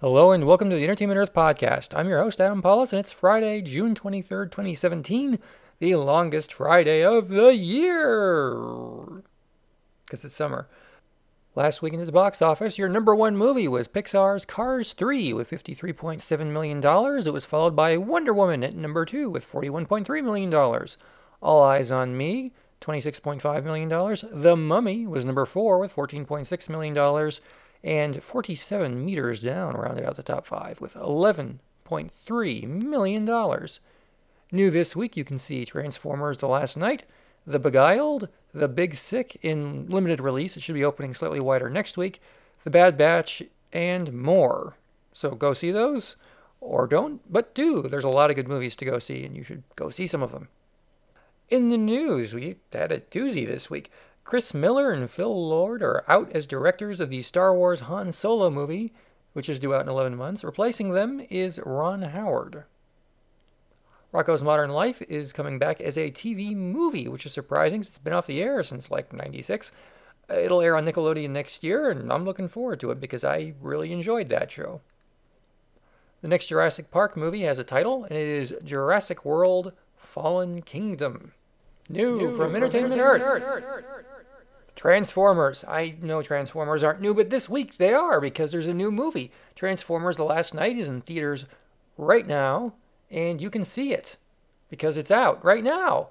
Hello and welcome to the Entertainment Earth podcast. I'm your host, Adam Pawlus, and it's Friday, June 23rd, 2017, the longest Friday of the year. Because it's summer. Last weekend at the box office, your number one movie was Pixar's Cars 3 with $53.7 million. It was followed by Wonder Woman at number two with $41.3 million. All Eyez on Me, $26.5 million. The Mummy was number four with $14.6 million and 47 meters down rounded out the top five with $11.3 million. New this week, you can see Transformers The Last Knight, The Beguiled, The Big Sick in limited release. It should be opening slightly wider next week, The Bad Batch, and more. So go see those, or don't, but do. There's a lot of good movies to go see, and you should go see some of them. In the news, we had a doozy this week. Chris Miller and Phil Lord are out as directors of the Star Wars Han Solo movie, which is due out in 11 months. Replacing them is Ron Howard. Rocko's Modern Life is coming back as a TV movie, which is surprising since it's been off the air since like 96. Uh, it'll air on Nickelodeon next year, and I'm looking forward to it because I really enjoyed that show. The next Jurassic Park movie has a title, and it is Jurassic World Fallen Kingdom. New, New from, from Entertainment, Entertainment Earth. Earth. Transformers. I know Transformers aren't new, but this week they are because there's a new movie. Transformers The Last Knight is in theaters right now, and you can see it because it's out right now.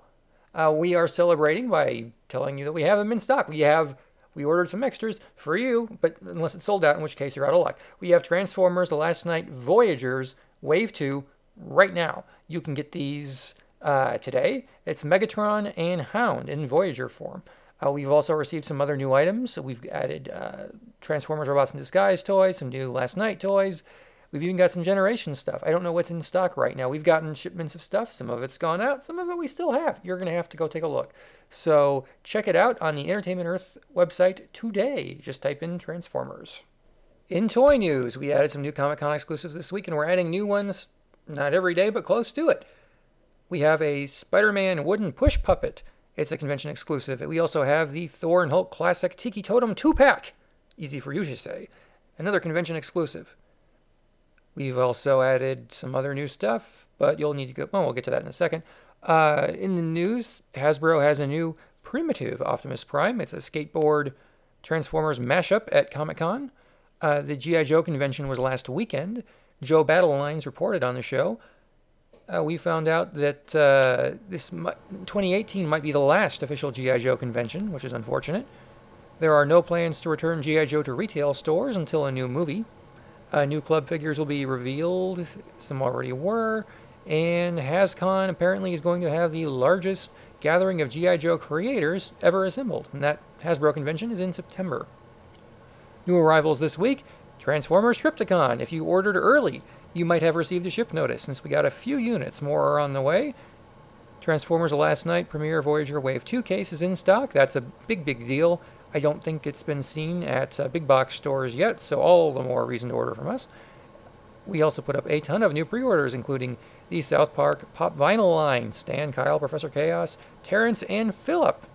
Uh, we are celebrating by telling you that we have them in stock. We have we ordered some extras for you, but unless it's sold out, in which case you're out of luck. We have Transformers The Last Knight Voyagers Wave 2 right now. You can get these uh, today. It's Megatron and Hound in Voyager form. Uh, we've also received some other new items. We've added uh, Transformers Robots in Disguise toys, some new Last Knight toys. We've even got some Generation stuff. I don't know what's in stock right now. We've gotten shipments of stuff. Some of it's gone out, some of it we still have. You're going to have to go take a look. So check it out on the Entertainment Earth website today. Just type in Transformers. In toy news, we added some new Comic Con exclusives this week, and we're adding new ones not every day, but close to it. We have a Spider Man wooden push puppet it's a convention exclusive. We also have the Thor and Hulk Classic Tiki Totem 2 pack. Easy for you to say. Another convention exclusive. We've also added some other new stuff, but you'll need to go. Well, we'll get to that in a second. Uh, in the news, Hasbro has a new primitive Optimus Prime. It's a skateboard Transformers mashup at Comic Con. Uh, the G.I. Joe convention was last weekend. Joe Battlelines reported on the show uh, we found out that uh, this 2018 might be the last official G.I. Joe convention, which is unfortunate. There are no plans to return G.I. Joe to retail stores until a new movie. Uh, new club figures will be revealed, some already were, and HasCon apparently is going to have the largest gathering of G.I. Joe creators ever assembled, and that Hasbro convention is in September. New arrivals this week Transformers Trypticon. If you ordered early, you might have received a ship notice since we got a few units more are on the way. Transformers Last Knight, Premier Voyager Wave 2 case is in stock. That's a big, big deal. I don't think it's been seen at uh, big box stores yet, so all the more reason to order from us. We also put up a ton of new pre orders, including the South Park Pop Vinyl line Stan, Kyle, Professor Chaos, Terrence, and Philip.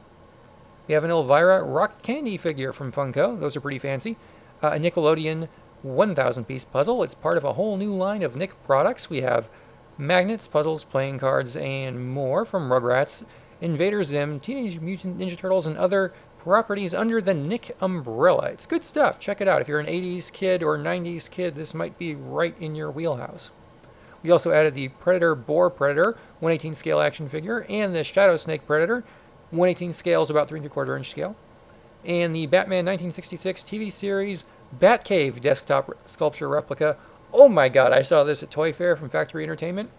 We have an Elvira Rock Candy figure from Funko. Those are pretty fancy. Uh, a Nickelodeon 1,000 piece puzzle. It's part of a whole new line of Nick products. We have magnets, puzzles, playing cards, and more from Rugrats, Invader Zim, Teenage Mutant Ninja Turtles, and other properties under the Nick umbrella. It's good stuff. Check it out. If you're an 80s kid or 90s kid, this might be right in your wheelhouse. We also added the Predator Boar Predator 118 scale action figure and the Shadow Snake Predator 118 scale is about 3 and 3 quarter inch scale. And the Batman 1966 TV series Batcave desktop sculpture replica. Oh my god, I saw this at Toy Fair from Factory Entertainment.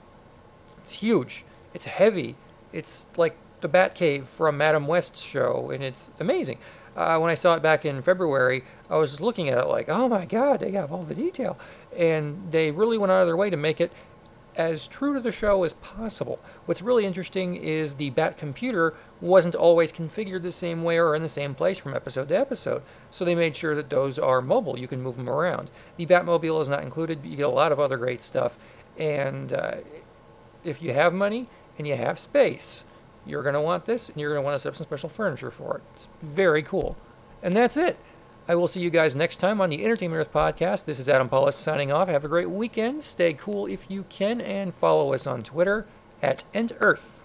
It's huge. It's heavy. It's like the Batcave from Adam West's show, and it's amazing. Uh, when I saw it back in February, I was just looking at it like, oh my god, they have all the detail. And they really went out of their way to make it as true to the show as possible. What's really interesting is the Bat computer wasn't always configured the same way or in the same place from episode to episode, so they made sure that those are mobile. You can move them around. The Batmobile is not included, but you get a lot of other great stuff. And uh, if you have money and you have space, you're going to want this, and you're going to want to set up some special furniture for it. It's very cool. And that's it. I will see you guys next time on the Entertainment Earth podcast. This is Adam Pawlus signing off. Have a great weekend. Stay cool if you can, and follow us on Twitter at EntEarth.